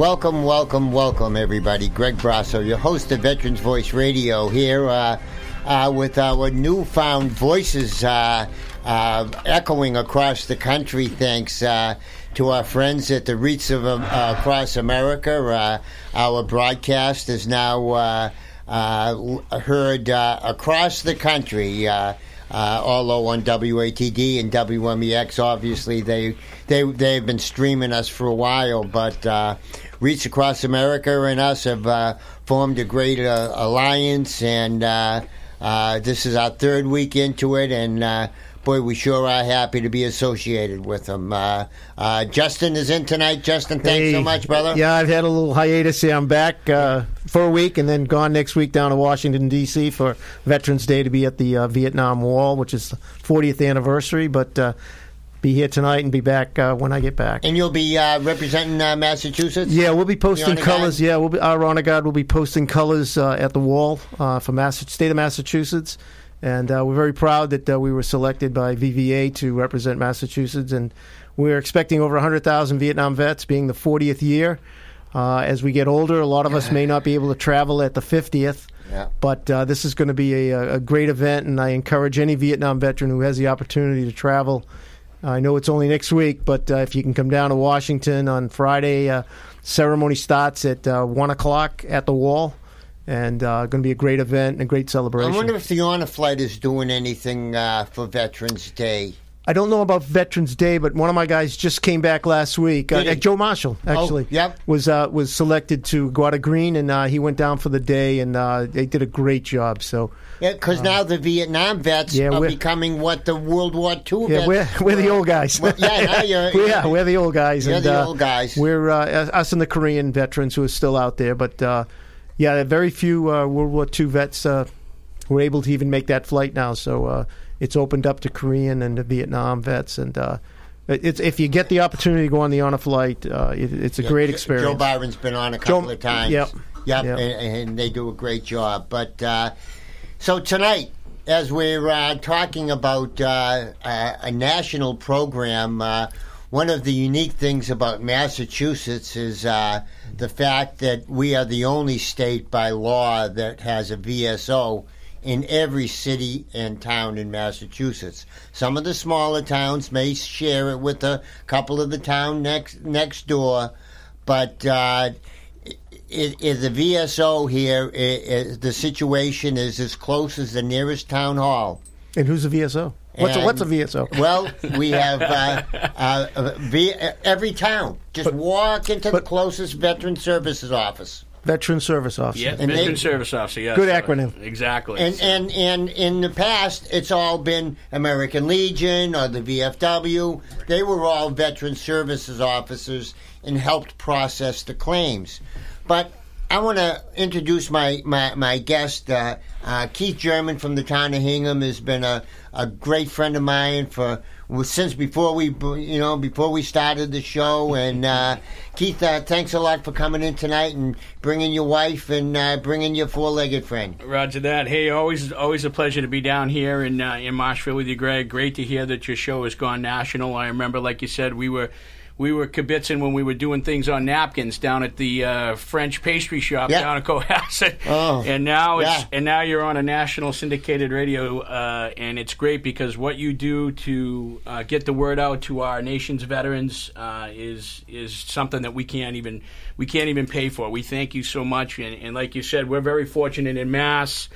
Welcome, welcome, welcome, everybody. Greg Brasso, your host of Veterans Voice Radio, here uh, uh, with our newfound voices uh, uh echoing across the country. Thanks uh, to our friends at the Reach of uh, across America. our broadcast is now heard across the country. Uh, although on WATD and WMEX, obviously they they they've been streaming us for a while, but uh, Reach Across America and us have uh, formed a great uh, alliance, and uh, uh, this is our third week into it, and boy, we sure are happy to be associated with them. Uh, uh, Justin is in tonight. Justin, thanks hey, so much, brother. Yeah, I've had a little hiatus here. I'm back uh, for a week and then gone next week down to Washington, D.C. for Veterans Day to be at the uh, Vietnam Wall, which is the 40th anniversary. But uh, be here tonight and be back uh, when I get back. And you'll be uh, representing uh, Massachusetts. Yeah, we'll be posting colors. Yeah, we'll be, our honor guard will be posting colors uh, at the wall for Mass- state of Massachusetts. And uh, we're very proud that uh, we were selected by VVA to represent Massachusetts. And we're expecting over 100,000 Vietnam vets, being the 40th year. Uh, as we get older, a lot of us may not be able to travel at the 50th. Yeah. But uh, this is going to be a, a, great event, and I encourage any Vietnam veteran who has the opportunity to travel. I know it's only next week, but uh, if you can come down to Washington on Friday, uh, ceremony starts at 1 o'clock at the wall and uh, going to be a great event and a great celebration. I wonder if the honor flight is doing anything uh, for Veterans Day. I don't know about Veterans Day, but one of my guys just came back last week. Uh, Joe Marshall, oh, actually, oh, yep. was uh, was selected to go out of green, and uh, he went down for the day, and uh, they did a great job. So, yeah, because now the Vietnam vets yeah, are becoming what the World War II yeah, vets. We're, we're the old guys. Well, yeah, you're, yeah, we're the old guys. And, the old guys. We're us and the Korean veterans who are still out there, but yeah, very few uh, World War II vets uh, were able to even make that flight now. So uh, it's opened up to Korean and to Vietnam vets, and uh, it's if you get the opportunity to go on the honor flight, uh, it, it's a yeah, great experience. Joe Byron's been on a couple Joe, of times. Yep, yep, yep. And, and, they do a great job. But uh, so tonight. As we're talking about a national program, one of the unique things about Massachusetts is uh, the fact that we are the only state by law that has a VSO in every city and town in Massachusetts. Some of the smaller towns may share it with a couple of the town next next door, but uh, it, it, the VSO here, it, the situation is as close as the nearest town hall. And who's the VSO? What's a, what's a VSO? Well, we have uh, uh, v, every town. Just but, walk into but, the closest Veteran Services office. Veteran Service Officer. Yeah, and Veteran they, Service Officer. Yes, good acronym. exactly. And and and in the past, it's all been American Legion or the VFW. They were all Veteran Services officers and helped process the claims. But I want to introduce my my, my guest. Uh, uh, Keith German from the town of Hingham has been a, a great friend of mine for since before we you know before we started the show. And uh, Keith, uh, thanks a lot for coming in tonight and bringing your wife and uh, bringing your four-legged friend. Roger that. Hey, always always a pleasure to be down here in uh, in Marshfield with you, Greg. Great to hear that your show has gone national. I remember, like you said, we were we were kibitzing when we were doing things on napkins down at the uh, French pastry shop yep. down at Cohasset. Oh, and now it's yeah. and now you're on a national syndicated radio, uh, and it's great because what you do to uh, get the word out to our nation's veterans uh, is is something that we can't even we can't even pay for. We thank you so much, and, and like you said, we're very fortunate in Mass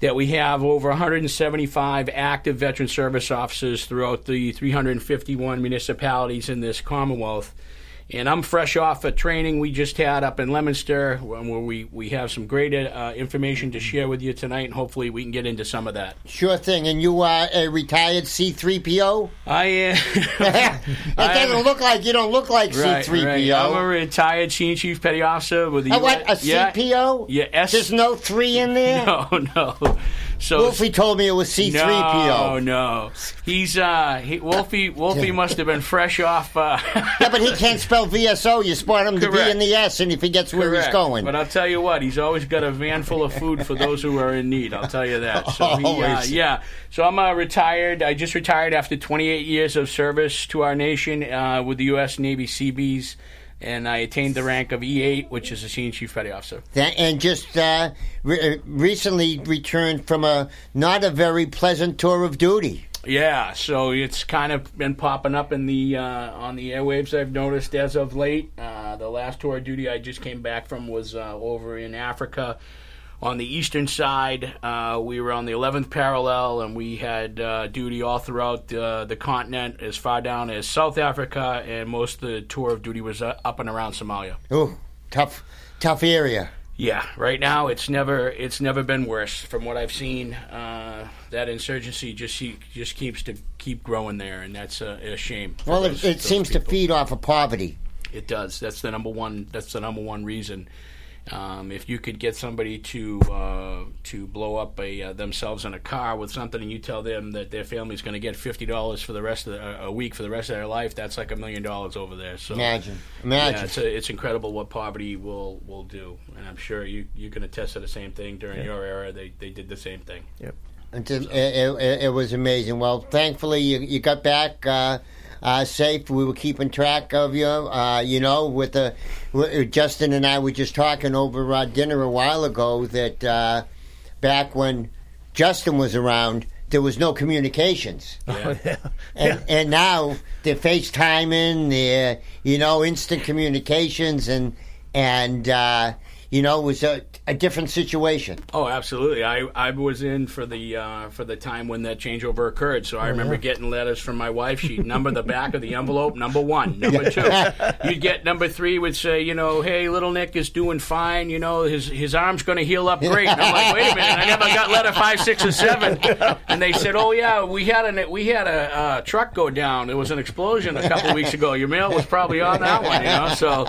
that we have over 175 active veteran service officers throughout the 351 municipalities in this Commonwealth. And I'm fresh off a training we just had up in Leominster, where we, we have some great uh, information to share with you tonight, and hopefully we can get into some of that. Sure thing. And you are a retired C3PO? I am. it doesn't look like you don't look like Right, C3PO. right. I'm a retired senior chief petty officer with the Oh, what? A yeah, CPO? Yeah, S- There's no three in there? No, no. So Wolfie told me it was C3PO. no. No, he's uh, he, Wolfie. Wolfie must have been fresh off. Uh, Yeah, but he can't spell VSO. You spot him to be Correct. in the S, and he forgets where he's going. But I'll tell you what, he's always got a van full of food for those who are in need. I'll tell you that. So he, uh, yeah. So I'm uh, retired. I just retired after 28 years of service to our nation uh, with the U.S. Navy Seabees, and I attained the rank of E8, which is a senior chief petty officer. That- and just uh, re- uh, recently returned from a not a very pleasant tour of duty. Yeah, so it's kind of been popping up in the uh, on the airwaves. I've noticed as of late. Uh, the last tour of duty I just came back from was uh, over in Africa, on the eastern side. Uh, we were on the 11th parallel, and we had uh, duty all throughout uh, the continent, as far down as South Africa, and most of the tour of duty was uh, up and around Somalia. Ooh, tough, tough area. Yeah, right now it's never it's never been worse. From what I've seen, uh, that insurgency just just keeps to keep growing there, and that's a, a shame. Well, those- it, it seems to feed off of poverty. It does. That's the number one. That's the number one reason. Um, if you could get somebody to uh, to blow up a uh, themselves in a car with something, and you tell them that their family's going to get fifty dollars for the rest of the, a week for the rest of their life, that's like a million dollars over there. So Imagine, yeah, imagine. it's, a, it's incredible what poverty will will do, and I'm sure you you can attest to the same thing during your era. They they did the same thing. It's a- it, it, it was amazing. Well, thankfully you, you got back uh, uh, safe. We were keeping track of you. Uh, you know, with the w- Justin and I were just talking over uh, dinner a while ago that uh, back when Justin was around, there was no communications. Yeah. And, and now they're FaceTiming, they're, you know, instant communications, and, and uh, you know, it was a, a different situation. Oh, absolutely. I, I was in for the uh, for the time when that changeover occurred. So I remember getting letters from my wife. She'd number the back of the envelope. Number one, number two. You'd get number three would say, you know, hey, little Nick is doing fine. You know, his his arm's going to heal up great. And I'm like, wait a minute, I never got letter five, six, and seven. And they said, oh yeah, we had a we had a uh, truck go down. There was an explosion a couple weeks ago. Your mail was probably on that one. You know, so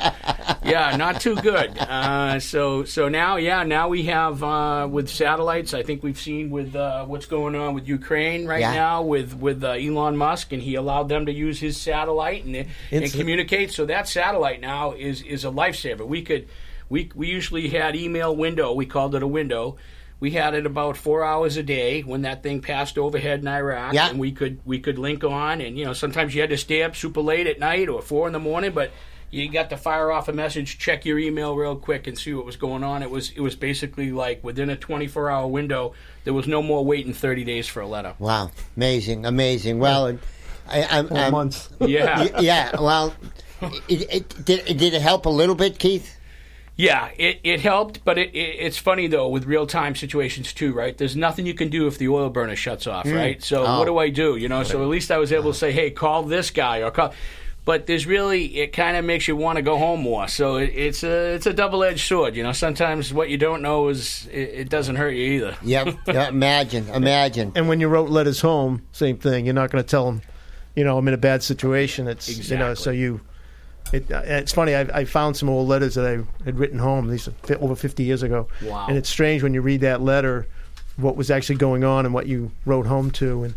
yeah, not too good. Uh, so so now, yeah, now we have uh, with satellites. I think we've seen with uh, what's going on with Ukraine right Yeah. now with with uh, Elon Musk, and he allowed them to use his satellite and, and communicate. So that satellite now is is a lifesaver. We could we we usually had email window. We called it a window. We had it about four hours a day when that thing passed overhead in Iraq, Yeah. and we could we could link on. And you know, sometimes you had to stay up super late at night or four in the morning, but you got to fire off a message, check your email real quick, and see what was going on. It was it was basically like within a 24 hour window. There was no more waiting 30 days for a letter. Wow, amazing, amazing. Well, I, I'm, Four I'm- months. Yeah. yeah. Well, it, it, did, did it help a little bit, Keith? Yeah, it, it helped, but it, it, it's funny though with real time situations too, right? There's nothing you can do if the oil burner shuts off, mm. right? So Oh. what do I do? You know, so at least I was able to say, hey, call this guy or call. But there's really it kind of makes you want to go home more. So it, it's a it's a double edged sword. You know, sometimes what you don't know is it, it doesn't hurt you either. Yep. imagine, imagine. And when you wrote letters home, same thing. You're not going to tell them, you know, I'm in a bad situation. It's you know, so you. It, uh, it's funny. I, I found some old letters that I had written home. These are over 50 years ago. Wow. And it's strange when you read that letter, what was actually going on and what you wrote home to, and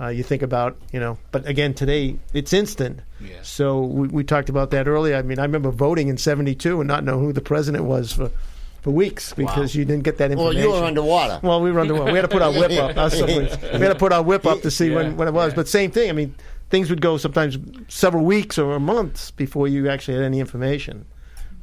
uh, you think about, you know. But again, today it's instant. Yes. So we, we talked about that earlier. I mean, I remember voting in '72 and not know who the president was for for weeks because you didn't get that information. Well, information. you were underwater. Well, we were underwater. We had to put our whip up. We had to put our whip up to see Yeah, when, when it was. yeah. But same thing. I mean, things would go sometimes several weeks or months before you actually had any information.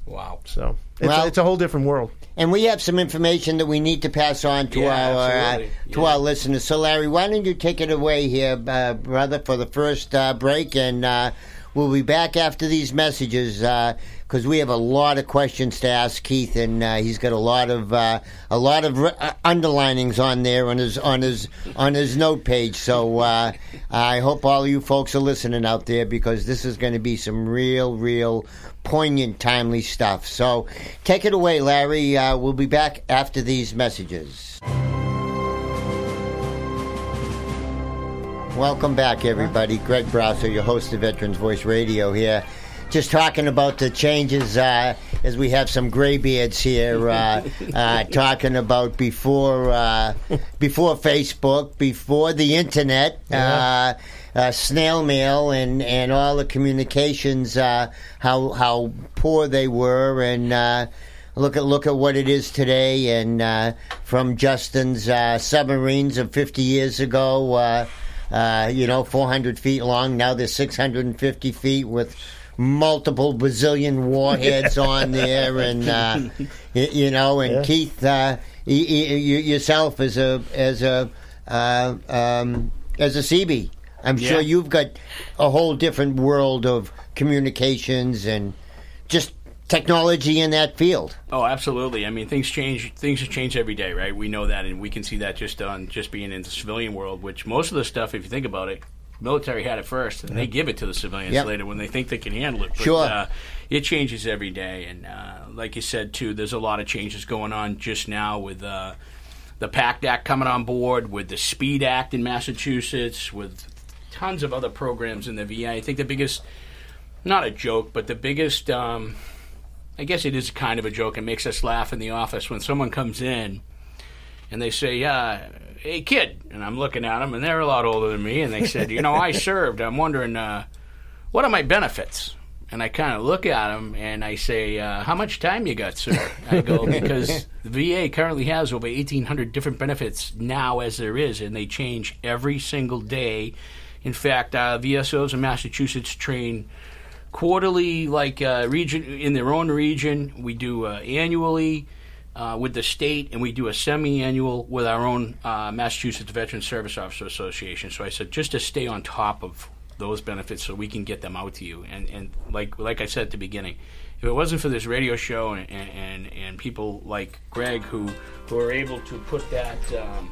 Wow. So it's, Well- a, it's a whole different world. And we have some information that we need to pass on to Yeah, our uh, to Yeah. our listeners. So, Larry, why don't you take it away here, uh, brother, for the first uh, break, and uh, we'll be back after these messages. Because we have a lot of questions to ask Keith, and uh, he's got a lot of uh, a lot of re- uh, underlinings on there on his on his on his note page. So uh, I hope all you folks are listening out there because this is going to be some real, real poignant, timely stuff. So take it away, Larry. Uh, we'll be back after these messages. Welcome back, everybody. Greg Brasso, your host of Veterans Voice Radio here. Just talking about the changes uh, as we have some graybeards here, uh, uh, talking about before uh, before Facebook, before the internet, uh, uh, snail mail, and, and all the communications, uh, how how poor they were, and uh, look at look at what it is today, and uh, from Justin's uh, submarines of 50 years ago. Uh, uh, you know, 400 feet long. Now they're 650 feet with multiple bazillion warheads on there, and uh, y- you know, and Yeah. Keith, uh, y- y- y- yourself as a as a uh, um, as a Seabee. I'm Yeah. sure you've got a whole different world of communications and just technology in that field. Oh, absolutely. I mean, things change. Things change every day, right? We know that, and we can see that just on just being in the civilian world. Which most of the stuff, if you think about it, military had it first, and they give it to the civilians Yep. later when they think they can handle it. But, Sure. Uh, it changes every day, and uh, like you said too, there's a lot of changes going on just now with. Uh, the PACT Act coming on board, with the SPEED Act in Massachusetts, with tons of other programs in the VA. I think the biggest, not a joke, but the biggest, um, I guess it is kind of a joke. It makes us laugh in the office when someone comes in and they say, uh, "Hey, kid," and I'm looking at them, and they're a lot older than me, and they said, "You know, I served. I'm wondering, uh, what are my benefits?" And I kind of look at them and I say, uh, "How much time you got, sir?" I go because the VA currently has over 1,800 different benefits now, as there is, and they change every single day. In fact, uh, VSOs in Massachusetts train quarterly, like uh, region in their own region. We do uh, annually uh, with the state, and we do a semi-annual with our own uh, Massachusetts Veteran Service Officer Association. So I said just to stay on top of those benefits, so we can get them out to you. And and like like I said at the beginning. If it wasn't for this radio show and, and, and, people like Greg who who are able to put that um,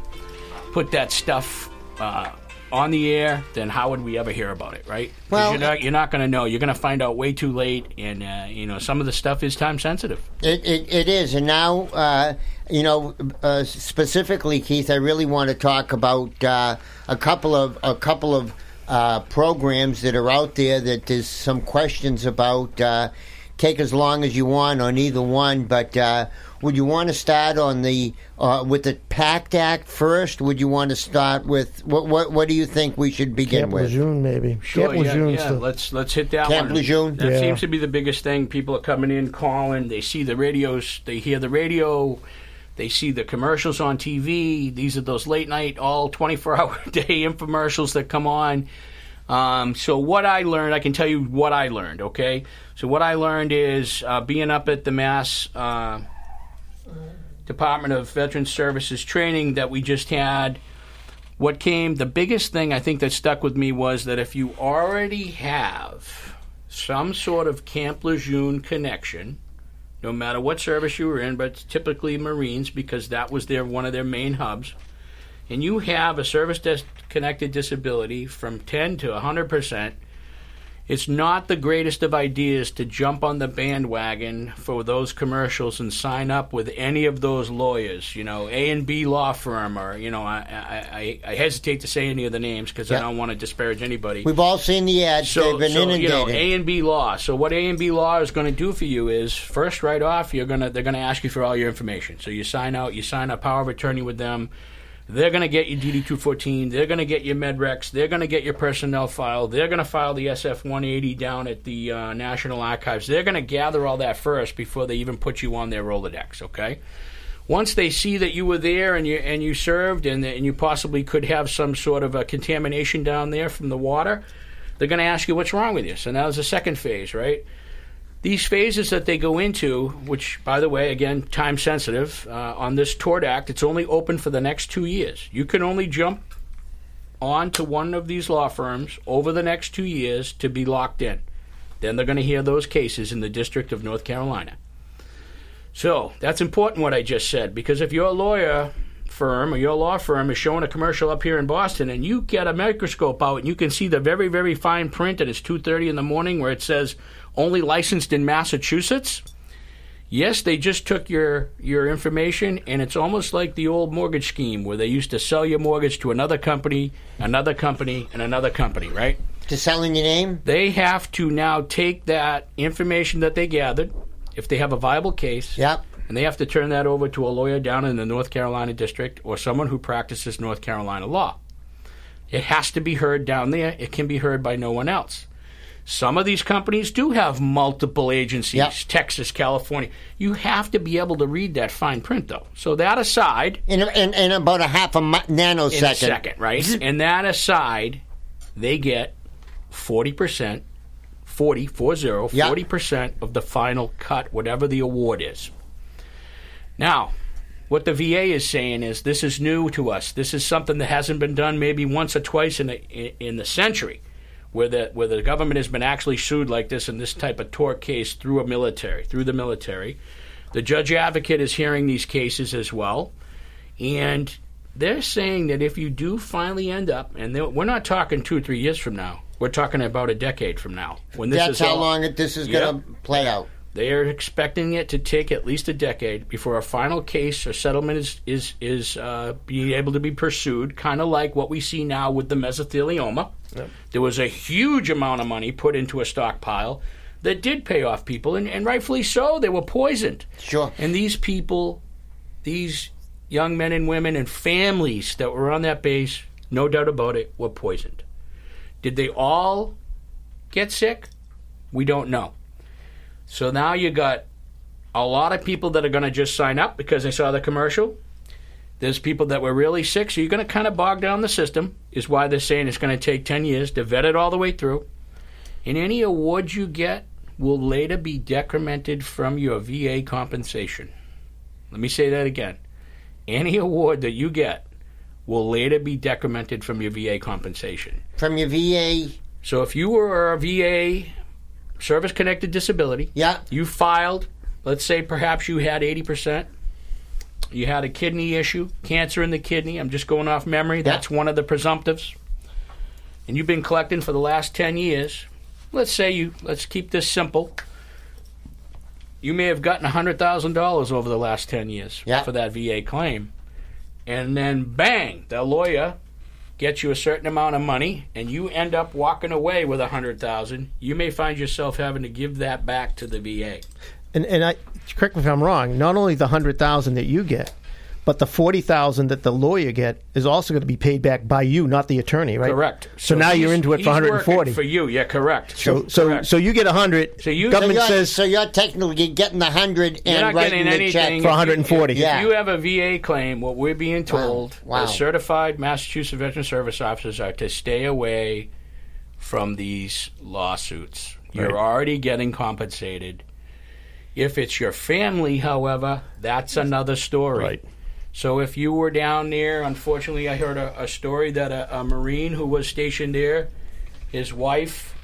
put that stuff uh, on the air, then how would we ever hear about it, right? Well, you're not, not going to know. You're going to find out way too late, and uh, you know some of the stuff is time sensitive. It, it, it is, and now uh, you know uh, specifically, Keith. I really want to talk about uh, a couple of a couple of uh, programs that are out there that there's some questions about. Uh, take as long as you want on either one, but uh, would you want to start on the uh, with the PACT Act first? Would you want to start with what? What, what do you think we should begin Camp with? Lejeune, maybe. Sure, Camp yeah, Lejeune's yeah. the- Let's let's hit that Camp one. Lejeune? That Yeah. seems to be the biggest thing. People are coming in, calling. They see the radios. They hear the radio. They see the commercials on TV. These are those late night, all 24 hour day infomercials that come on. Um, so what I learned, I can tell you what I learned. Okay, so what I learned is uh, being up at the Mass uh, Department of Veterans Services training that we just had. What came, the biggest thing I think that stuck with me was that if you already have some sort of Camp Lejeune connection, no matter what service you were in, but typically Marines because that was their one of their main hubs, and you have a service dis- connected disability from 10 to 100 percent, it's not the greatest of ideas to jump on the bandwagon for those commercials and sign up with any of those lawyers, you know, A and B law firm, or you know, I I, I, hesitate to say any of the names because Yeah. I don't want to disparage anybody. We've all seen the ads; So, they've been so you know, A and B law. So what A and B law is going to do for you is first, right off, you're gonna they're going to ask you for all your information. So you sign out, you sign a power of attorney with them. They're going to get your DD two fourteen. They're going to get your MedRex. They're going to get your personnel file. They're going to file the SF one eighty down at the uh, National Archives. They're going to gather all that first before they even put you on their Rolodex. Okay once they see that you were there and you and you served and, and you possibly could have some sort of a contamination down there from the water, they're going to ask you what's wrong with you. So now there's a second phase, right? These phases that they go into, which, by the way, again, time sensitive, uh, on this TORD Act, it's only open for the next two years. You can only jump on to one of these law firms over the next two years to be locked in. Then they're going to hear those cases in the District of North Carolina. So that's important what I just said because if your lawyer firm or your law firm is showing a commercial up here in Boston and you get a microscope out and you can see the very very fine print and it's 2:30 in the morning where it says only licensed in Massachusetts, yes, they just took your your information and it's almost like the old mortgage scheme where they used to sell your mortgage to another company, another company and another company, right? To selling your name? They have to now take that information that they gathered if they have a viable case. Yep. And they have to turn that over to a lawyer down in the North Carolina district or someone who practices North Carolina law. It has to be heard down there. It can be heard by no one else. Some of these companies do have multiple agencies, Yep. Texas, California. You have to be able to read that fine print, though. So that aside, In, in, in about a half a nanosecond. in a second, right? and that aside, they get 40%, 40, 40, 40% of the final cut, whatever the award is. Now, what the VA is saying is this is new to us. This is something that hasn't been done maybe once or twice in, in, in the century. Where the, where the government has been actually sued like this in this type of tort case through a military, through the military. The judge advocate is hearing these cases as well. And they're saying that if you do finally end up, and we're not talking two or three years from now, we're talking about a decade from now. When this That's is how all, long it, this is Yep. going to play out. They are expecting it to take at least a decade before a final case or settlement is is is uh, being able to be pursued. Kind of like what we see now with the mesothelioma. There was a huge amount of money put into a stockpile that did pay off people, and, and rightfully so. They were poisoned. Sure. And these people, these young men and women and families that were on that base, no doubt about it, were poisoned. Did they all get sick? We don't know. So now you got a lot of people that are going to just sign up because they saw the commercial. There's people that were really sick, so you're going to kind of bog down the system, is why they're saying it's going to take 10 years to vet it all the way through. And any award you get will later be decremented from your VA compensation. Let me say that again. Any award that you get will later be decremented from your VA compensation. From your VA. So if you were a VA service connected disability, Yeah. you filed, let's say perhaps you had 80%, you had a kidney issue, cancer in the kidney, I'm just going off memory, that's one of the presumptives. And you've been collecting for the last 10 years. Let's say you let's keep this simple. You may have gotten $100,000 over the last 10 years Yeah. for that VA claim. And then bang, the lawyer gets you a certain amount of money and you end up walking away with a hundred thousand, you may find yourself having to give that back to the VA. And and I correct me if I'm wrong. Not only the hundred thousand that you get, but the forty thousand that the lawyer get is also going to be paid back by you, not the attorney, right? Correct. So, now you're into it for 140. working for you. Yeah, correct. so so Correct. so you get a hundred. So you- So government you're, says so you're technically getting the hundred You're and not writing getting the anything check. For 140. Yeah. If, you have a VA claim, what we're being told Wow. as certified Massachusetts Veteran Service officers are to stay away from these lawsuits. You're Right. already getting compensated. If it's your family, however, that's another story. Right. So if you were down there, unfortunately, I heard a, a story that a, a Marine who was stationed there, his wife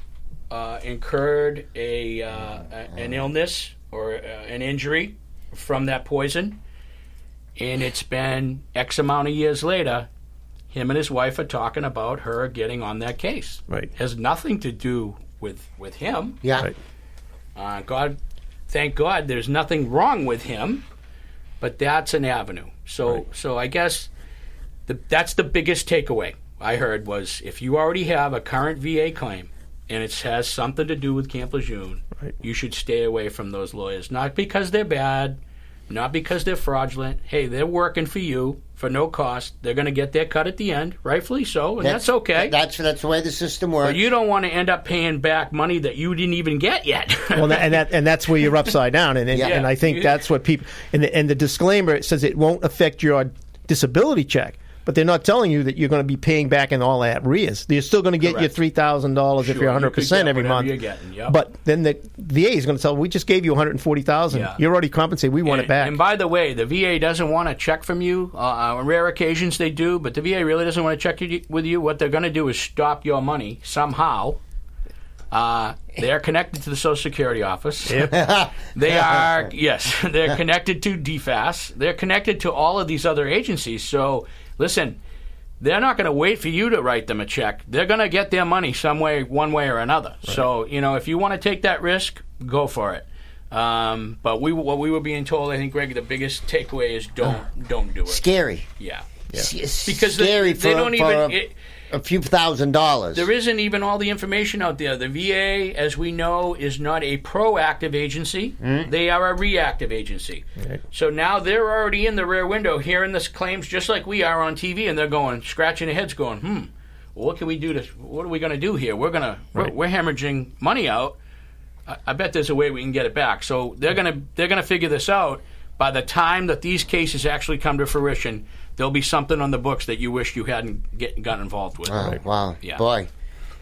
uh, incurred a, uh, a an illness or uh, an injury from that poison, and it's been X amount of years later. Him and his wife are talking about her getting on that case. Right. Has nothing to do with with him. Yeah. Right. Uh, God, thank God, there's nothing wrong with him, but that's an avenue. So, so I guess the, that's the biggest takeaway I heard was if you already have a current VA claim and it has something to do with Camp Lejeune, Right. you should stay away from those lawyers. Not because they're bad, not because they're fraudulent. Hey, they're working for you for no cost. They're going to get their cut at the end, rightfully so, and that's, okay. That's that's the way the system works. but you don't want to end up paying back money that you didn't even get yet. well, and that and that's where you're upside down, and and, Yeah. and I think that's what people and the, and the disclaimer it says it won't affect your disability check, but they're not telling you that you're going to be paying back in all that arrears. You're still going to get your three thousand dollars if you're 100 could percent every month. getting, yep. But then the VA is going to tell, we just gave you 140,000. Yeah. You're already compensated. We want and, it back. And by the way, the VA doesn't want to check from you. Uh, on rare occasions they do, but the VA really doesn't want to check you- with you. What they're going to do is stop your money somehow Uh, they are connected to the Social Security office. they are yes, they're connected to DFAS. They're connected to all of these other agencies. So listen, they're not going to wait for you to write them a check. They're going to get their money some way, one way or another. So you know, if you want to take that risk, go for it. Um, but we, what we were being told, I think, Greg, the biggest takeaway is don't, don't do it. Scary. Yeah, S- Because they- scary they for, don't for even- a, it- a few thousand dollars. there isn't even all the information out there. The VA, as we know, is not a proactive agency. They are a reactive agency. So now they're already in the rear window hearing this claims just like we are on TV, and they're going scratching their heads, going, "Hmm, what can we do to? What are we going to do here? We're gonna we're, we're hemorrhaging money out. I, I bet there's a way we can get it back. So they're gonna they're gonna figure this out. By the time that these cases actually come to fruition, there'll be something on the books that you wish you hadn't get, got involved with. Oh, wow, Yeah. boy.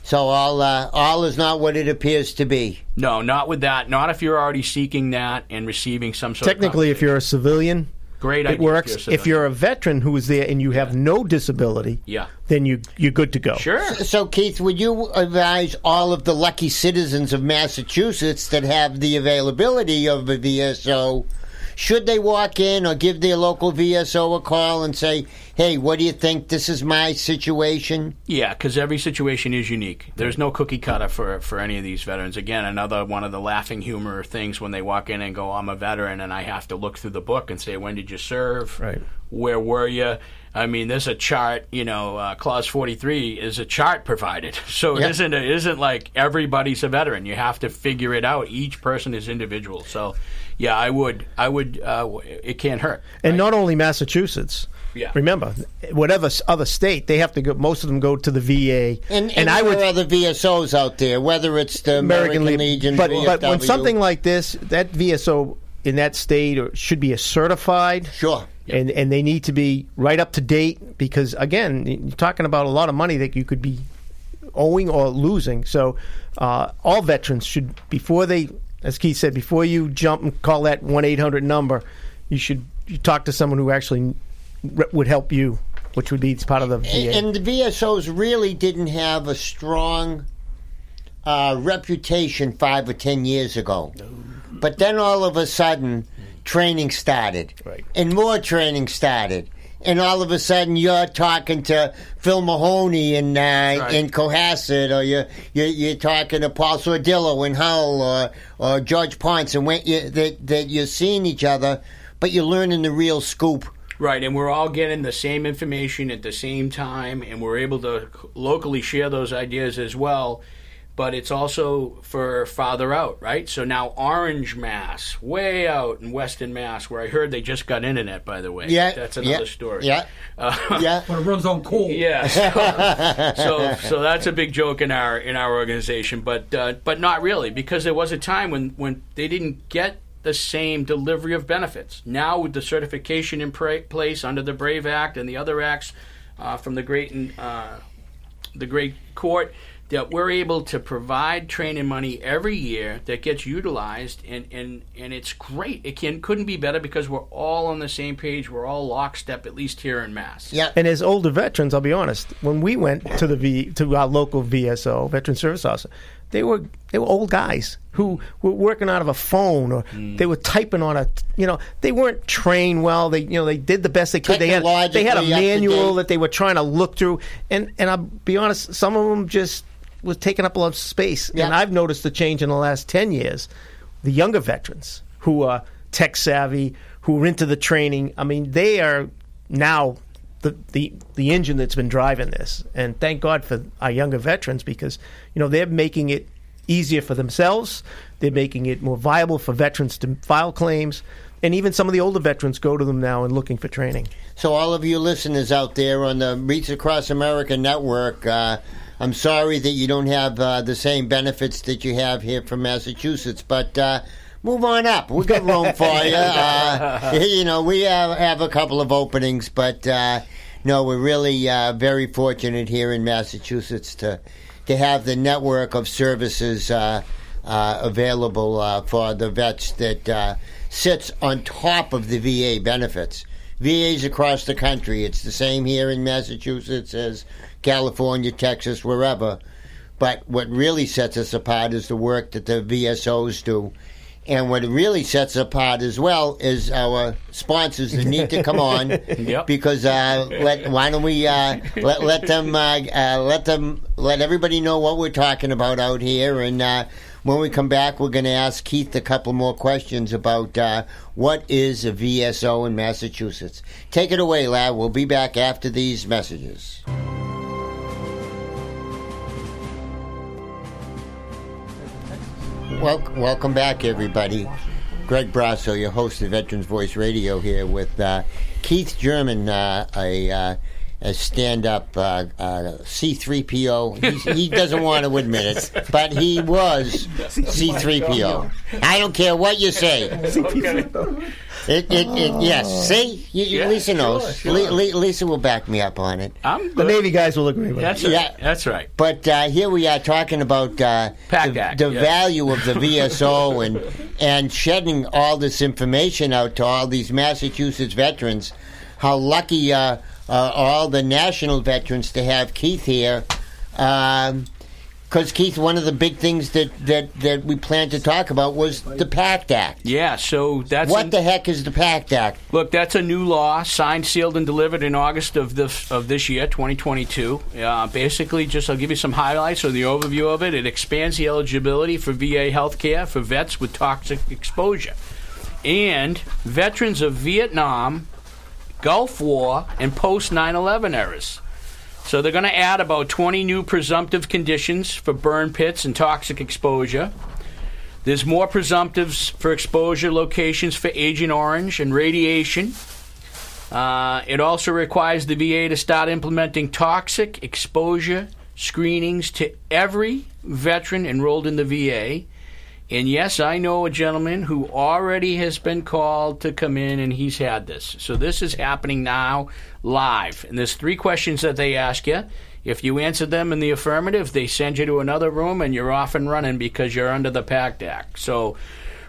So all uh, all is not what it appears to be. No, not with that. Not if you're already seeking that and receiving some sort of Technically, of if you're a civilian, great it idea works. If you're, a If you're a veteran who is there and you have no disability, Yeah. then you you're good to go. sure. So Keith, would you advise all of the lucky citizens of Massachusetts that have the availability of a VSO? Should they walk in or give their local VSO a call and say, "Hey, what do you think? This is my situation." Yeah, because every situation is unique. There's no cookie cutter for, for any of these veterans. Again, another one of the laughing humor things when they walk in and go, I'm a veteran, and I have to look through the book and say, when did you serve? Right. Where were you? I mean, there's a chart, you know, uh, Clause 43 is a chart provided. So Yep. isn't, it isn't like everybody's a veteran. You have to figure it out. Each person is individual. So, yeah, I would, I would, uh, it can't hurt. And not only Massachusetts. Yeah. Remember, whatever other state, they have to go. Most of them go to the VA. And, and, I there would are other VSOs out there, whether it's the American, Le- Legion, But but when something like this, that VSO in that state or should be a certified. sure, And, and they need to be right up to date because again you're talking about a lot of money that you could be owing or losing. So uh, all veterans should before they, as Keith said, before you jump and call that one eight hundred number, you should you talk to someone who actually re- would help you, which would be part of the VA. And the VSOs really didn't have a strong uh, reputation five or ten years ago. But then all of a sudden, training started. Right. And more training started. And all of a sudden, you're talking to Phil Mahoney in uh, in Cohasset, or you're, you're you're talking to Paul Sordillo in Hull, or or George Ponce, and when you, that that you're seeing each other, but you're learning the real scoop. Right, and we're all getting the same information at the same time, and we're able to locally share those ideas as well. But it's also for farther out, right? So now Orange Mass, way out in Western Mass, where I heard they just got internet, by the way. Yeah, that's another yeah, story. Yeah, Uh, yeah. But it runs on coal. Yeah, so, so so that's a big joke in our in our organization, but uh, but not really because there was a time when when they didn't get the same delivery of benefits. Now with the certification in pra- place under the Brave Act and the other acts uh, from the great uh, the great court. That we're able to provide training money every year that gets utilized, and, and, and it's great. It can couldn't be better because we're all on the same page. We're all lockstep, at least here in Mass. Yeah. And as older veterans, I'll be honest, when we went to the v, to our local VSO, Veteran Service Officer, they were they were old guys who were working out of a phone or mm. they were typing on a you know they weren't trained well. They you know they did the best they could. They had they had a Technologically up to manual that they were trying to look through, and and I'll be honest, some of them just was taking up a lot of space. Yeah. And I've noticed the change in the last ten years. The younger veterans who are tech savvy, who are into the training. I mean, they are now the, the the engine that's been driving this. And thank God for our younger veterans because you know they're making it easier for themselves. They're making it more viable for veterans to file claims. And even some of the older veterans go to them now and looking for training. So, all of you listeners out there on the Reach Across America network, uh, I'm sorry that you don't have uh, the same benefits that you have here from Massachusetts, but uh, move on up. We've got room for you. Uh, you know, we have, have a couple of openings, but uh, no, we're really uh, very fortunate here in Massachusetts to to have the network of services uh, uh, available uh, for the vets that uh, sits on top of the VA benefits. VAs across the country. It's the same here in Massachusetts as California, Texas, wherever. But what really sets us apart is the work that the VSOs do. And what really sets us apart as well is our sponsors that need to come on Yep. because uh, let, why don't we uh, let, let them uh, uh, let them let everybody know what we're talking about out here and uh, when we come back we're going to ask Keith a couple more questions about uh, what is a VSO in Massachusetts. Take it away, lad. We'll be back after these messages. Wel- welcome back, everybody. Greg Brasso, your host of Veterans Voice Radio, here with uh, Keith German, uh, a, uh, a stand-up uh, uh, C3PO. He's, he doesn't want to admit it, but he was C3PO. I don't care what you say. It, it, it, yes. See, you, Yeah, Lisa knows. sure, sure. Li- Li- Lisa will back me up on it. I'm The good. Navy guys will agree with me. That's Yeah. right. That's right. But uh, here we are talking about uh, the, Act, the yes. value of the VSO and and shedding all this information out to all these Massachusetts veterans. How lucky uh, uh, all the national veterans to have Keith here. Because Keith, one of the big things that, that, that we planned to talk about was the PACT Act. Yeah. So that's What the heck is the PACT Act? Look, that's a new law signed, sealed, and delivered in August of this of this year, 2022. Uh, basically, just I'll give you some highlights or the overview of it. It expands the eligibility for VA health care for vets with toxic exposure and veterans of Vietnam, Gulf War, and post 9/11 eras. So they're going to add about 20 new presumptive conditions for burn pits and toxic exposure. There's more presumptives for exposure locations for Agent Orange and radiation. Uh, it also requires the VA to start implementing toxic exposure screenings to every veteran enrolled in the VA. And yes, I know a gentleman who already has been called to come in and he's had this. So this is happening now live. And there's three questions that they ask you. If you answer them in the affirmative, they send you to another room and you're off and running because you're under the PACT Act. So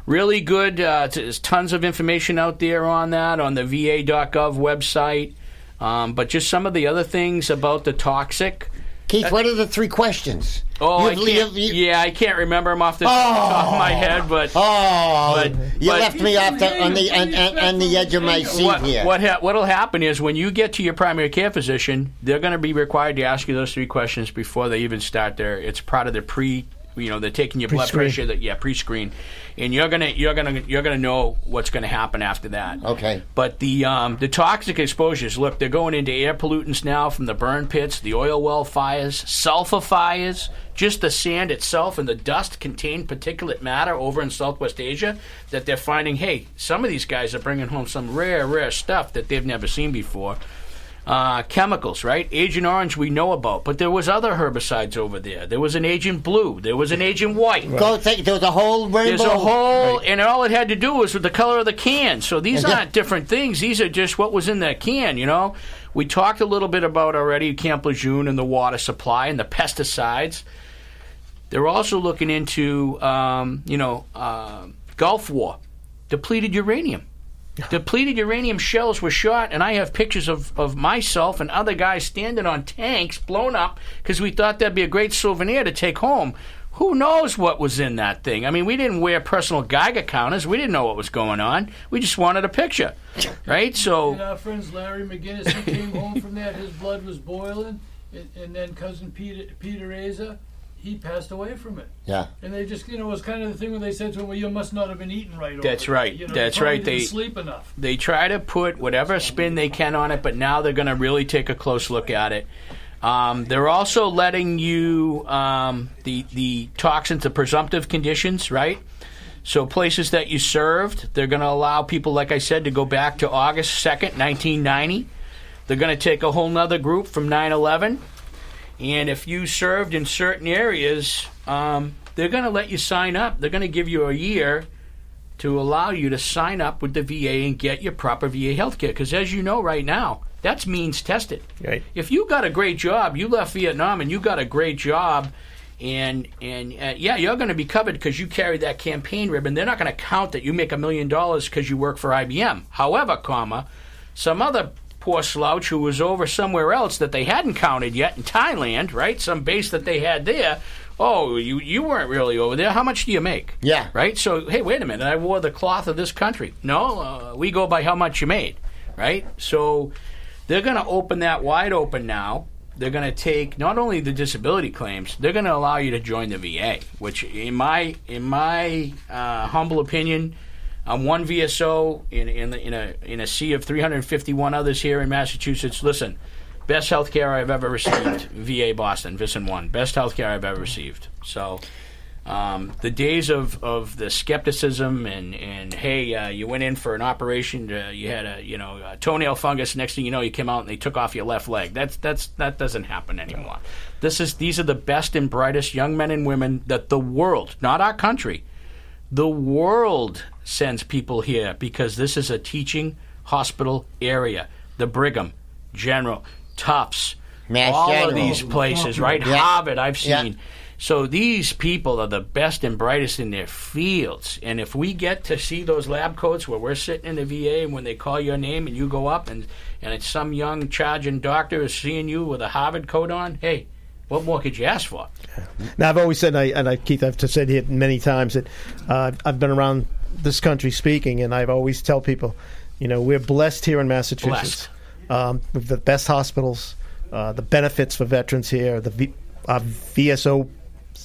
really good. Uh, there's tons of information out there on that on the VA.gov website. Um, but just some of the other things about the toxic. Keith, what are the three questions? Oh, I You've- can't, you've- you- yeah, I can't remember them off the top of my oh. head, but Oh, But- you but- left me off the, on the on, on, on the edge of my seat what here. what ha- what'll happen is when you get to your primary care physician, they're going to be required to ask you those three questions before they even start their. It's part of their pre. You know, they're taking your blood Pre-screen. pressure. That yeah, pre-screen, and you're gonna you're gonna you're gonna know what's going to happen after that. Okay. But the um, the toxic exposures, look, they're going into air pollutants now from the burn pits, the oil well fires, sulfur fires. Just the sand itself and the dust contain particulate matter over in Southwest Asia that they're finding. Hey, some of these guys are bringing home some rare, rare stuff that they've never seen before. Uh, chemicals, right? Agent Orange we know about, but there was other herbicides over there. There was an Agent Blue. There was an Agent White. Go think there was a whole rainbow. There's a whole, and all it had to do was with the color of the can. So these aren't different things. These are just what was in that can. You know, we talked a little bit about already Camp Lejeune and the water supply and the pesticides. They're also looking into, um, you know, uh, Gulf War, depleted uranium. Depleted uranium shells were shot, and I have pictures of, of myself and other guys standing on tanks blown up because we thought that'd be a great souvenir to take home. Who knows what was in that thing? I mean, we didn't wear personal Geiger counters. We didn't know what was going on. We just wanted a picture, right? So, And our friends Larry McGinnis, he came home from that. His blood was boiling, and, and then cousin Peter Peter Asa, he passed away from it. Yeah. And they just, you know, it was kind of the thing when they said to him, "Well, you must not have been eating right." That's it." right. You know, That's right. Didn't They- sleep enough. they try to put whatever spin they can on it, but now they're going to really take a close look at it. Um, they're also letting you um, the the toxins, the presumptive conditions, right? So places that you served, they're going to allow people, like I said, to go back to August second, nineteen ninety. They're going to take a whole nother group from 9/11, and if you served in certain areas, um, they're going to let you sign up. They're going to give you a year to allow you to sign up with the VA and get your proper VA health care. Because as you know right now, that's means tested. Right. If you got a great job, you left Vietnam and you got a great job, and and uh, yeah, you're going to be covered because you carry that campaign ribbon. They're not going to count that you make a million dollars because you work for IBM. However, comma, some other poor slouch who was over somewhere else that they hadn't counted yet in Thailand, right? Some base that they had there. Oh, you you weren't really over there. How much do you make? Yeah. Right. So hey, wait a minute. I wore the cloth of this country. No, uh, we go by how much you made. Right. So they're going to open that wide open now. They're going to take not only the disability claims, they're going to allow you to join the VA, which in my in my uh, humble opinion, I'm one VSO in in, in a in a sea of 351 others here in Massachusetts. Listen, best health care I've ever received, VA Boston, VISN One, best health care I've ever received. So. Um, the days of, of the skepticism and, and hey, uh, you went in for an operation, uh, you had a you know a toenail fungus. Next thing you know, you came out and they took off your left leg. That's that's that doesn't happen anymore. This is these are the best and brightest young men and women that the world, not our country, the world sends people here because this is a teaching hospital area. The Brigham, General, Tufts, Mass all General. of these places, right? Yeah. Harvard, I've Yeah. seen. So these people are the best and brightest in their fields. And if we get to see those lab coats where we're sitting in the VA and when they call your name and you go up and, and it's some young charging doctor is seeing you with a Harvard coat on, hey, what more could you ask for? Now, I've always said, I, and I, Keith, I've said it many times that uh, I've been around this country speaking, and I've always tell people, you know, we're blessed here in Massachusetts. Um, with the best hospitals, uh, the benefits for veterans here, the v, VSO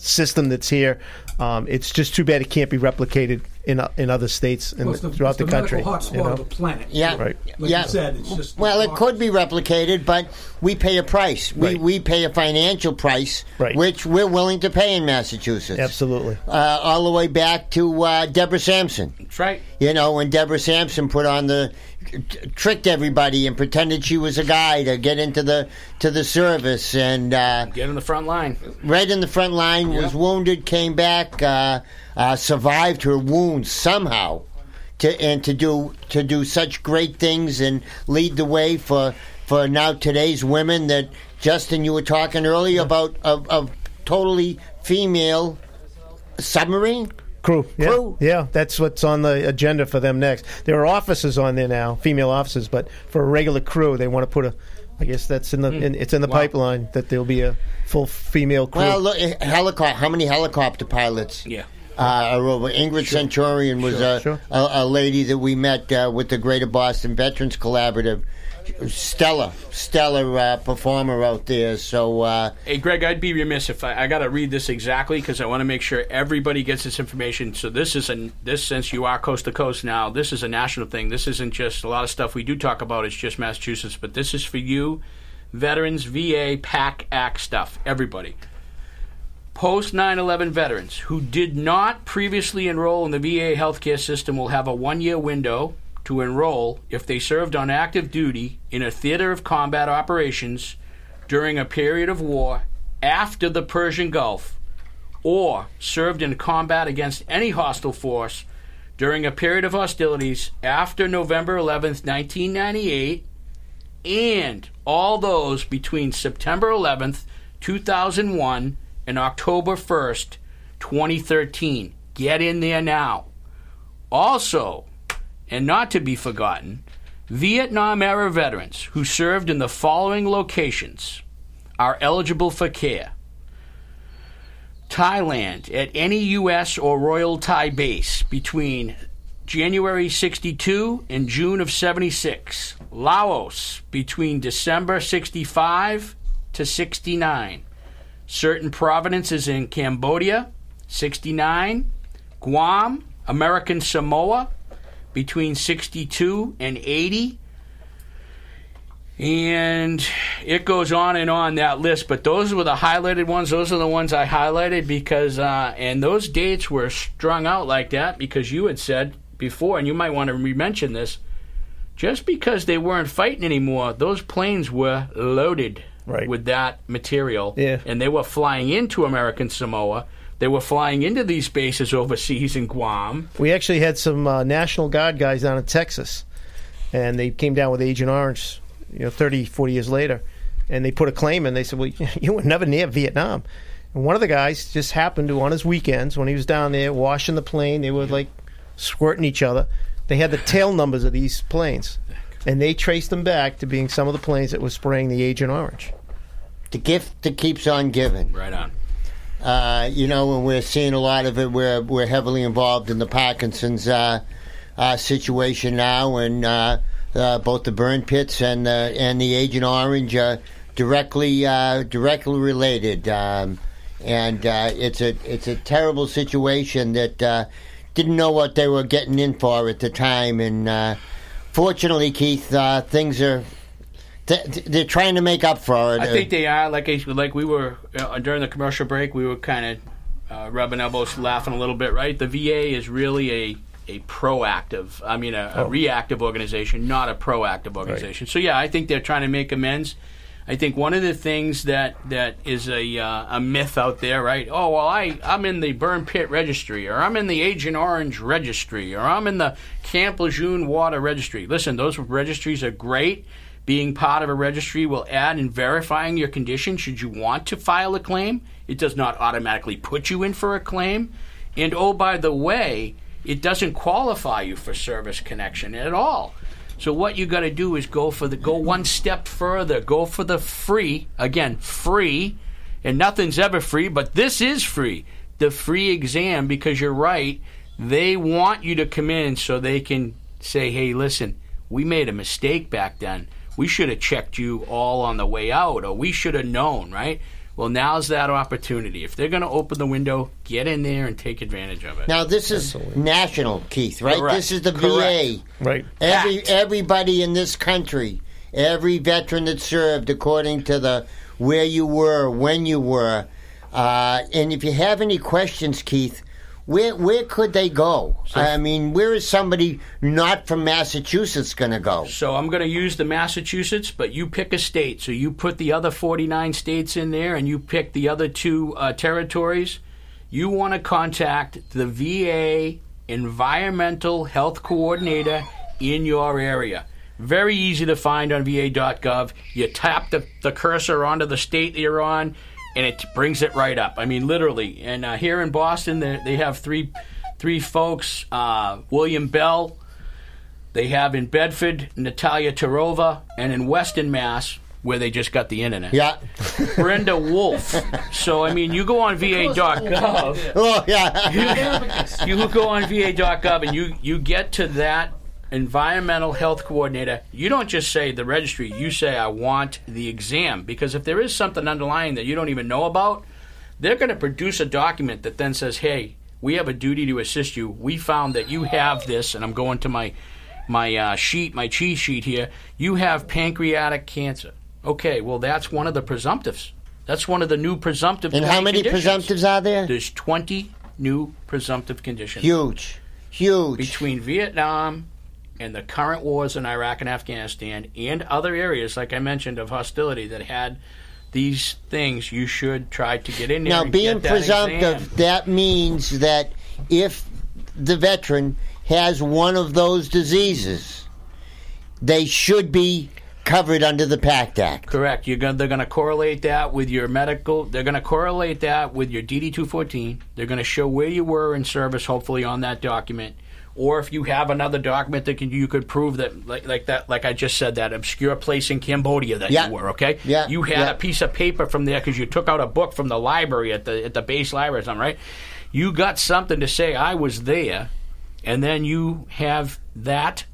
system that's here. Um, it's just too bad it can't be replicated in uh, in other states and Well, the, throughout the, the country. medical hotspot you know? of the planet. Yeah, Right. Like yeah. you said, it's just Well, it could be replicated, but we pay a price. We Right. we pay a financial price, Right. which we're willing to pay in Massachusetts. Absolutely. Uh, all the way back to uh, Deborah Sampson. That's right. You know, when Deborah Sampson put on the t- tricked everybody and pretended she was a guy to get into the to the service and uh, Get in the front line. right in the front line was wounded, came back, uh, uh, survived her wounds somehow, to and to do to do such great things and lead the way for for now today's women that Justin you were talking earlier about of, of totally female submarine. Crew. Yeah. Crew. Yeah, that's what's on the agenda for them next. There are officers on there now, female officers, but for a regular crew, they want to put a. I guess that's in the. In, it's in the pipeline that there'll be a full female crew. Well, look, helicopter. How many helicopter pilots? Yeah. uh, are over. Ingrid Centurion was a, sure. A, a lady that we met uh, with the Greater Boston Veterans Collaborative. Stellar, stellar uh, performer out there. So uh, Hey, Greg, I'd be remiss if I, I got to read this exactly because I want to make sure everybody gets this information. So this is a this since you are coast to coast now. This is a national thing. This isn't just a lot of stuff we do talk about. It's just Massachusetts, but this is for you, veterans, VA, PACT Act stuff. Everybody. Post 9 11 veterans who did not previously enroll in the VA healthcare system will have a one year window to enroll if they served on active duty in a theater of combat operations during a period of war after the Persian Gulf or served in combat against any hostile force during a period of hostilities after November 11th, 1998 and all those between September 11th, 2001 and October 1st, 2013. Get in there now. Also, and not to be forgotten, Vietnam era veterans who served in the following locations are eligible for care. Thailand at any U.S. or Royal Thai base between January 62 and June of 76. Laos between December 65 to 69. Certain provinces in Cambodia, 69. Guam, American Samoa, between 62 and 80. And it goes on and on that list, but those were the highlighted ones. Those are the ones I highlighted because, uh, and those dates were strung out like that because you had said before, and you might want to re mention this, just because they weren't fighting anymore, those planes were loaded Right. with that material. Yeah. And they were flying into American Samoa. They were flying into these bases overseas in Guam. We actually had some uh, National Guard guys down in Texas, and they came down with Agent Orange, you know, 30, 40 years later, and they put a claim in. They said, "Well, you were never near Vietnam." And one of the guys just happened to, on his weekends, when he was down there washing the plane, they were like squirting each other. They had the tail numbers of these planes. and they traced them back to being some of the planes that were spraying the Agent Orange. The gift that keeps on giving. Right on. Uh, you know, and we're seeing a lot of it. We're we're heavily involved in the Parkinson's uh, uh, situation now, and uh, uh, both the burn pits and the and the Agent Orange are directly uh, directly related. Um, and it's a it's a terrible situation that didn't know what they were getting in for at the time. And fortunately, Keith, things are they're trying to make up for it. I think they are. Like like we were uh, during the commercial break, we were kind of uh, rubbing elbows, laughing a little bit. Right? The VA is really a a proactive, I mean, a, a reactive organization, not a proactive organization. So yeah, I think they're trying to make amends. I think one of the things that, that is a, uh, a myth out there, right? Oh, well, I, I'm in the Burn Pit Registry, or I'm in the Agent Orange Registry, or I'm in the Camp Lejeune Water Registry. Listen, those registries are great. Being part of a registry will add in verifying your condition should you want to file a claim. It does not automatically put you in for a claim. And oh, by the way, it doesn't qualify you for service connection at all. So what you got to do is go for the go one step further. Go for the free again, free, and nothing's ever free, but this is free. The free exam because you're right. They want you to come in so they can say, "Hey, listen, we made a mistake back then. We should have checked you all on the way out, or we should have known, right?" Well, now's that opportunity. If they're going to open the window, get in there and take advantage of it. Now this is national, Keith, right? Correct. This is the Correct. VA. Right. Every everybody in this country, every veteran that served, according to the where you were, when you were, uh, and if you have any questions, Keith, where where could they go? I mean, where is somebody not from Massachusetts going to go? So I'm going to use the Massachusetts, but you pick a state. So you put the other 49 states in there, and you pick the other two uh, territories. You want to contact the VA Environmental Health Coordinator in your area. Very easy to find on va.gov. You tap the, the cursor onto the state that you're on, and it brings it right up. I mean, literally. And uh, here in Boston, they, they have three three folks: uh, William Bell, they have in Bedford Natalia Tarova, and in Weston, Mass, where they just got the internet. Yeah. Brenda Wolf. So I mean, you go on VA.gov. Oh yeah. You go on VA.gov and you you get to that environmental health coordinator. You don't just say the registry. You say I want the exam because if there is something underlying that you don't even know about, they're going to produce a document that then says, "Hey, we have a duty to assist you. We found that you have this, and I'm going to my my uh, sheet, my cheat sheet here. You have pancreatic cancer. Okay, well that's one of the presumptives. That's one of the new presumptive. And how many conditions. presumptives are there? There's 20 new presumptive conditions Huge, huge. between Vietnam and the current wars in Iraq and Afghanistan and other areas, like I mentioned, of hostility that had these things. You should try to get in there. Now, being that presumptive, exam. that means that if the veteran has one of those diseases, they should be covered under the PACT Act. Correct. You're going. They're going to correlate that with your medical. They're going to correlate that with your DD two fourteen. They're going to show where you were in service, hopefully on that document. Or if you have another document that can, you could prove that, like, like that, like I just said, that obscure place in Cambodia that Yeah. you were. Okay. Yeah, You had yeah. a piece of paper from there because you took out a book from the library at the at the base library or something, right? You got something to say. I was there, and then you have that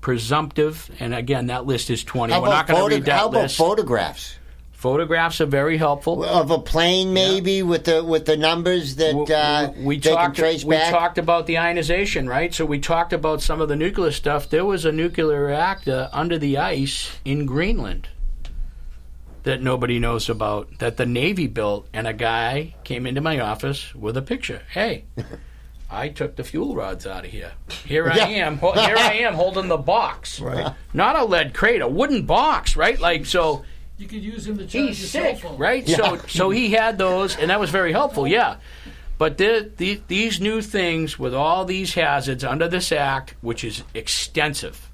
presumptive, and again, that list is twenty. How We're not about, going to read that how about list. photographs Photographs are very helpful. of a plane, maybe with the with the numbers that uh, we talked. can trace we back? talked about the ionization, right? So we talked about some of the nuclear stuff. There was a nuclear reactor under the ice in Greenland that nobody knows about that the Navy built, and a guy came into my office with a picture. Hey. I took the fuel rods out of here. Here I Yeah. am. Here I am holding the box. Right. Not a lead crate, a wooden box, right? Like so. You could use him to charge He's your sick, cell phone. right? So, so he had those, and that was very helpful. Yeah, but the, the, these new things with all these hazards under this act, which is extensive,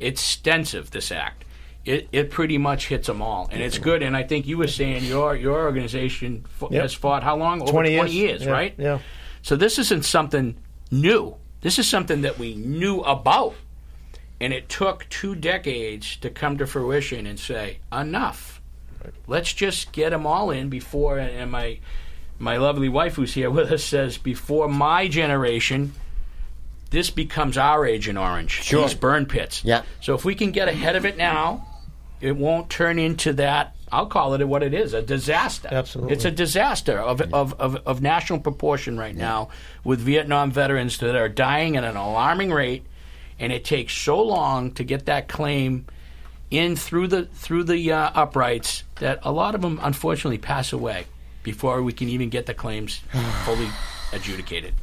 extensive. This act, it, it pretty much hits them all, and it's good. And I think you were saying your your organization f- Yep. has fought how long? Over 20 years. twenty years, Yeah, right? yeah. So this isn't something new. This is something that we knew about. And it took two decades to come to fruition and say, enough. Let's just get them all in before, and my, my lovely wife who's here with us says, before my generation, this becomes our Agent Orange. Sure. These burn pits. Yeah. So if we can get ahead of it now, it won't turn into that. I'll call it what it is a disaster. Absolutely. It's a disaster of, of, of, of national proportion right now with Vietnam veterans that are dying at an alarming rate, and it takes so long to get that claim in through the through the uh, uprights that a lot of them unfortunately pass away before we can even get the claims fully adjudicated.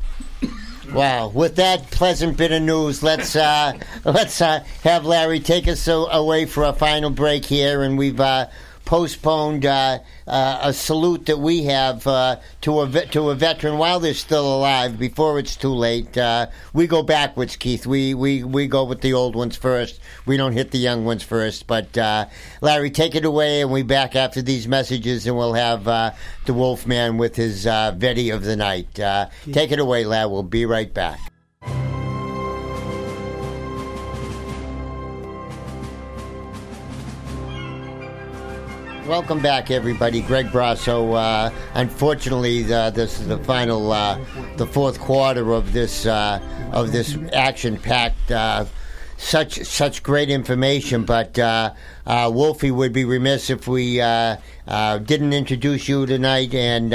Wow! With that pleasant bit of news, let's uh, let's uh, have Larry take us away for a final break here, and we've uh, postponed uh, uh, a salute that we have uh, to a ve- to a veteran while they're still alive before it's too late. Uh, we go backwards, Keith. We, we we go with the old ones first. We don't hit the young ones first. But uh, Larry, take it away, and we back after these messages, and we'll have uh, the Wolfman with his uh, Vetty of the night. Uh, take it away, lad. We'll be right back. Welcome back, everybody. Greg Brasso. Uh, unfortunately, uh, this is the final, uh, the fourth quarter of this uh, of this action-packed. Uh, such such great information, but uh, Wolfie would be remiss if we didn't introduce you tonight and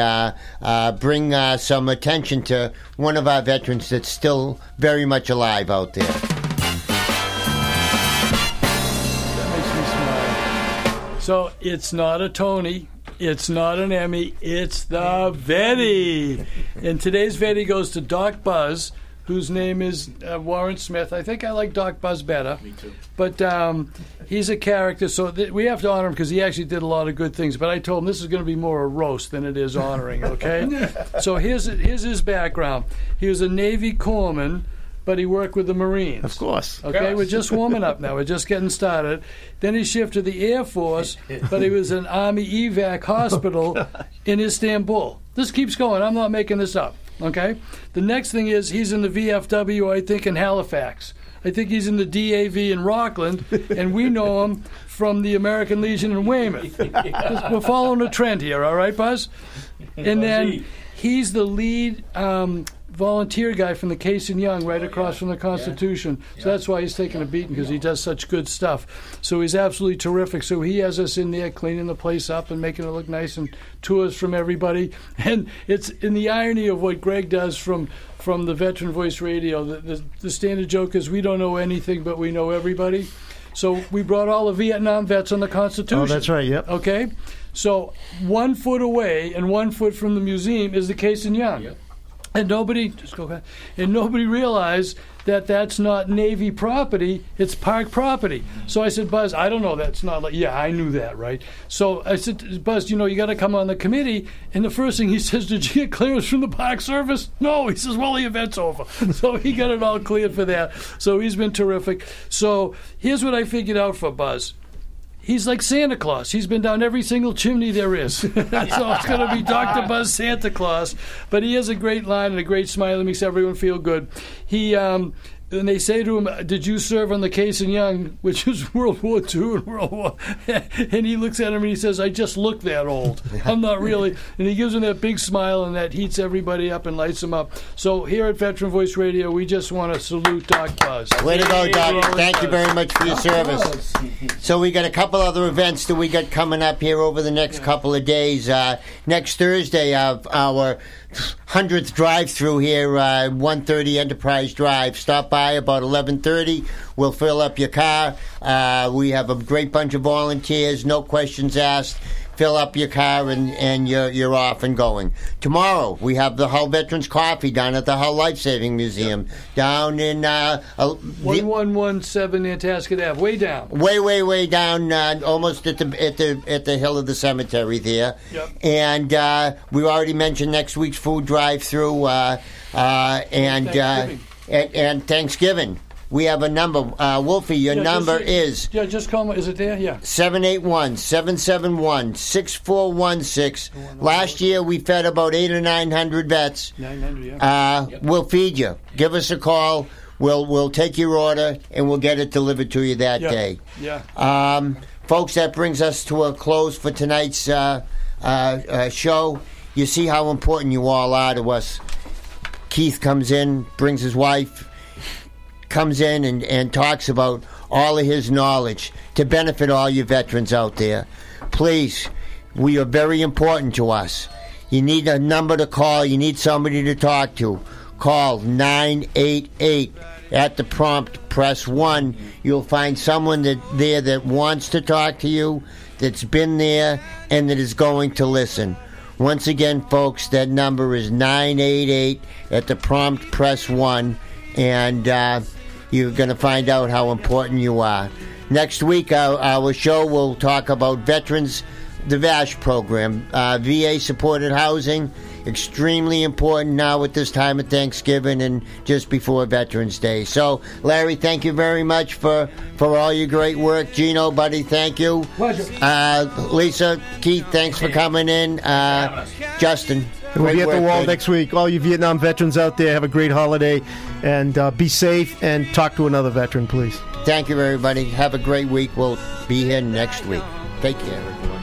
bring some attention to one of our veterans that's still very much alive out there. So it's not a Tony. It's not an Emmy. It's the Vetty. And today's Vetty goes to Doc Buzz, whose name is uh, Warren Smith. I think I like Doc Buzz better. Me too. But um, he's a character, so th- we have to honor him because he actually did a lot of good things. But I told him this is going to be more a roast than it is honoring, okay? so here's, here's his background. He was a Navy corpsman, but he worked with the Marines. Of course. Okay, we're just warming up now. We're just getting started. Then he shifted to the Air Force, but he was an Army evac hospital in Istanbul. This keeps going. I'm not making this up. Okay. The next thing is he's in the VFW, I think, in Halifax. I think he's in the DAV in Rockland, and we know him from the American Legion in Weymouth. We're following a trend here, all right, Buzz? And then he's the lead um, volunteer guy from the Cassin Young, right oh, across from the Constitution. So that's why he's taking a beating because he does such good stuff. So he's absolutely terrific. So he has us in there cleaning the place up and making it look nice and tours from everybody. And it's in the irony of what Greg does from from the Veteran Voice Radio. The, the, the standard joke is we don't know anything, but we know everybody. So we brought all the Vietnam vets on the Constitution. Oh, that's right. Yep. Okay, so one foot away and one foot from the museum is the Cassin Young, and nobody just go back, and nobody realized that that's not Navy property; it's Park property. So I said, Buzz, I don't know. That's not like yeah, I knew that, right? So I said, Buzz, you know, you got to come on the committee. And the first thing he says, Did you get clearance from the Park Service? No, he says, Well, the event's over. so he got it all cleared for that. So he's been terrific. So here's what I figured out for Buzz. He's like Santa Claus. He's been down every single chimney there is. so it's going to be Dr. Buzz Santa Claus. But he has a great line and a great smile that makes everyone feel good. He, um, and they say to him, "Did you serve on the Cassin Young, which is World War II and World War?" and he looks at him and he says, "I just look that old. I'm not really." And he gives him that big smile and that heats everybody up and lights them up. So here at Veteran Voice Radio, we just want to salute Doc Buzz. Way to go, Doc. Thank you very much for your service. So we got a couple other events that we got coming up here over the next couple of days. Uh, next Thursday, uh, our hundredth drive-through here, uh, 130 Enterprise Drive. Stop by about 11:30. We'll fill up your car. Uh, we have a great bunch of volunteers. No questions asked. Fill up your car and, and you're, you're off and going. Tomorrow we have the Hull Veterans Coffee down at the Hull Life Saving Museum down in uh, uh, the- One one one seven Nantasket Ave, way down. way, way, way down, uh, almost at the at the at the hill of the cemetery there. Yep. And uh, we already mentioned next week's food drive-through uh, uh, and uh, Thanksgiving. And, and Thanksgiving. We have a number. Uh, Wolfie, your Yeah, number just- is Yeah, just call me. Is it there? Yeah. 781-771-6416. Last year we fed about eight or nine hundred vets. Nine hundred. Yeah. Uh, We'll feed you. Give us a call. we'll we'll take your order and we'll get it delivered to you that Yeah. day. Yeah. Um, folks, that brings us to a close for tonight's uh, uh, uh, show. You see how important you all are to us. Keith comes in, brings his wife, comes in and, and talks about all of his knowledge to benefit all you veterans out there. Please, we are very important to us. You need a number to call, you need somebody to talk to. Call 988 at the prompt, press 1. You'll find someone that there that wants to talk to you, that's been there, and that is going to listen. Once again, folks, that number is 988 at the prompt, press 1, and uh, you're going to find out how important you are. Next week, our, our show will talk about veterans, the VASH program, uh, VA supported housing, extremely important now at this time of Thanksgiving and just before Veterans Day. So, Larry, thank you very much for, for all your great work. Gino, buddy, thank you. Pleasure. Uh, Lisa, Keith, thanks for coming in. Uh, Justin, We'll great be at the wall bud. next week. All you Vietnam veterans out there, have a great holiday and uh, be safe and talk to another veteran, please. Thank you, everybody. Have a great week. We'll be here next week. Take care, everyone.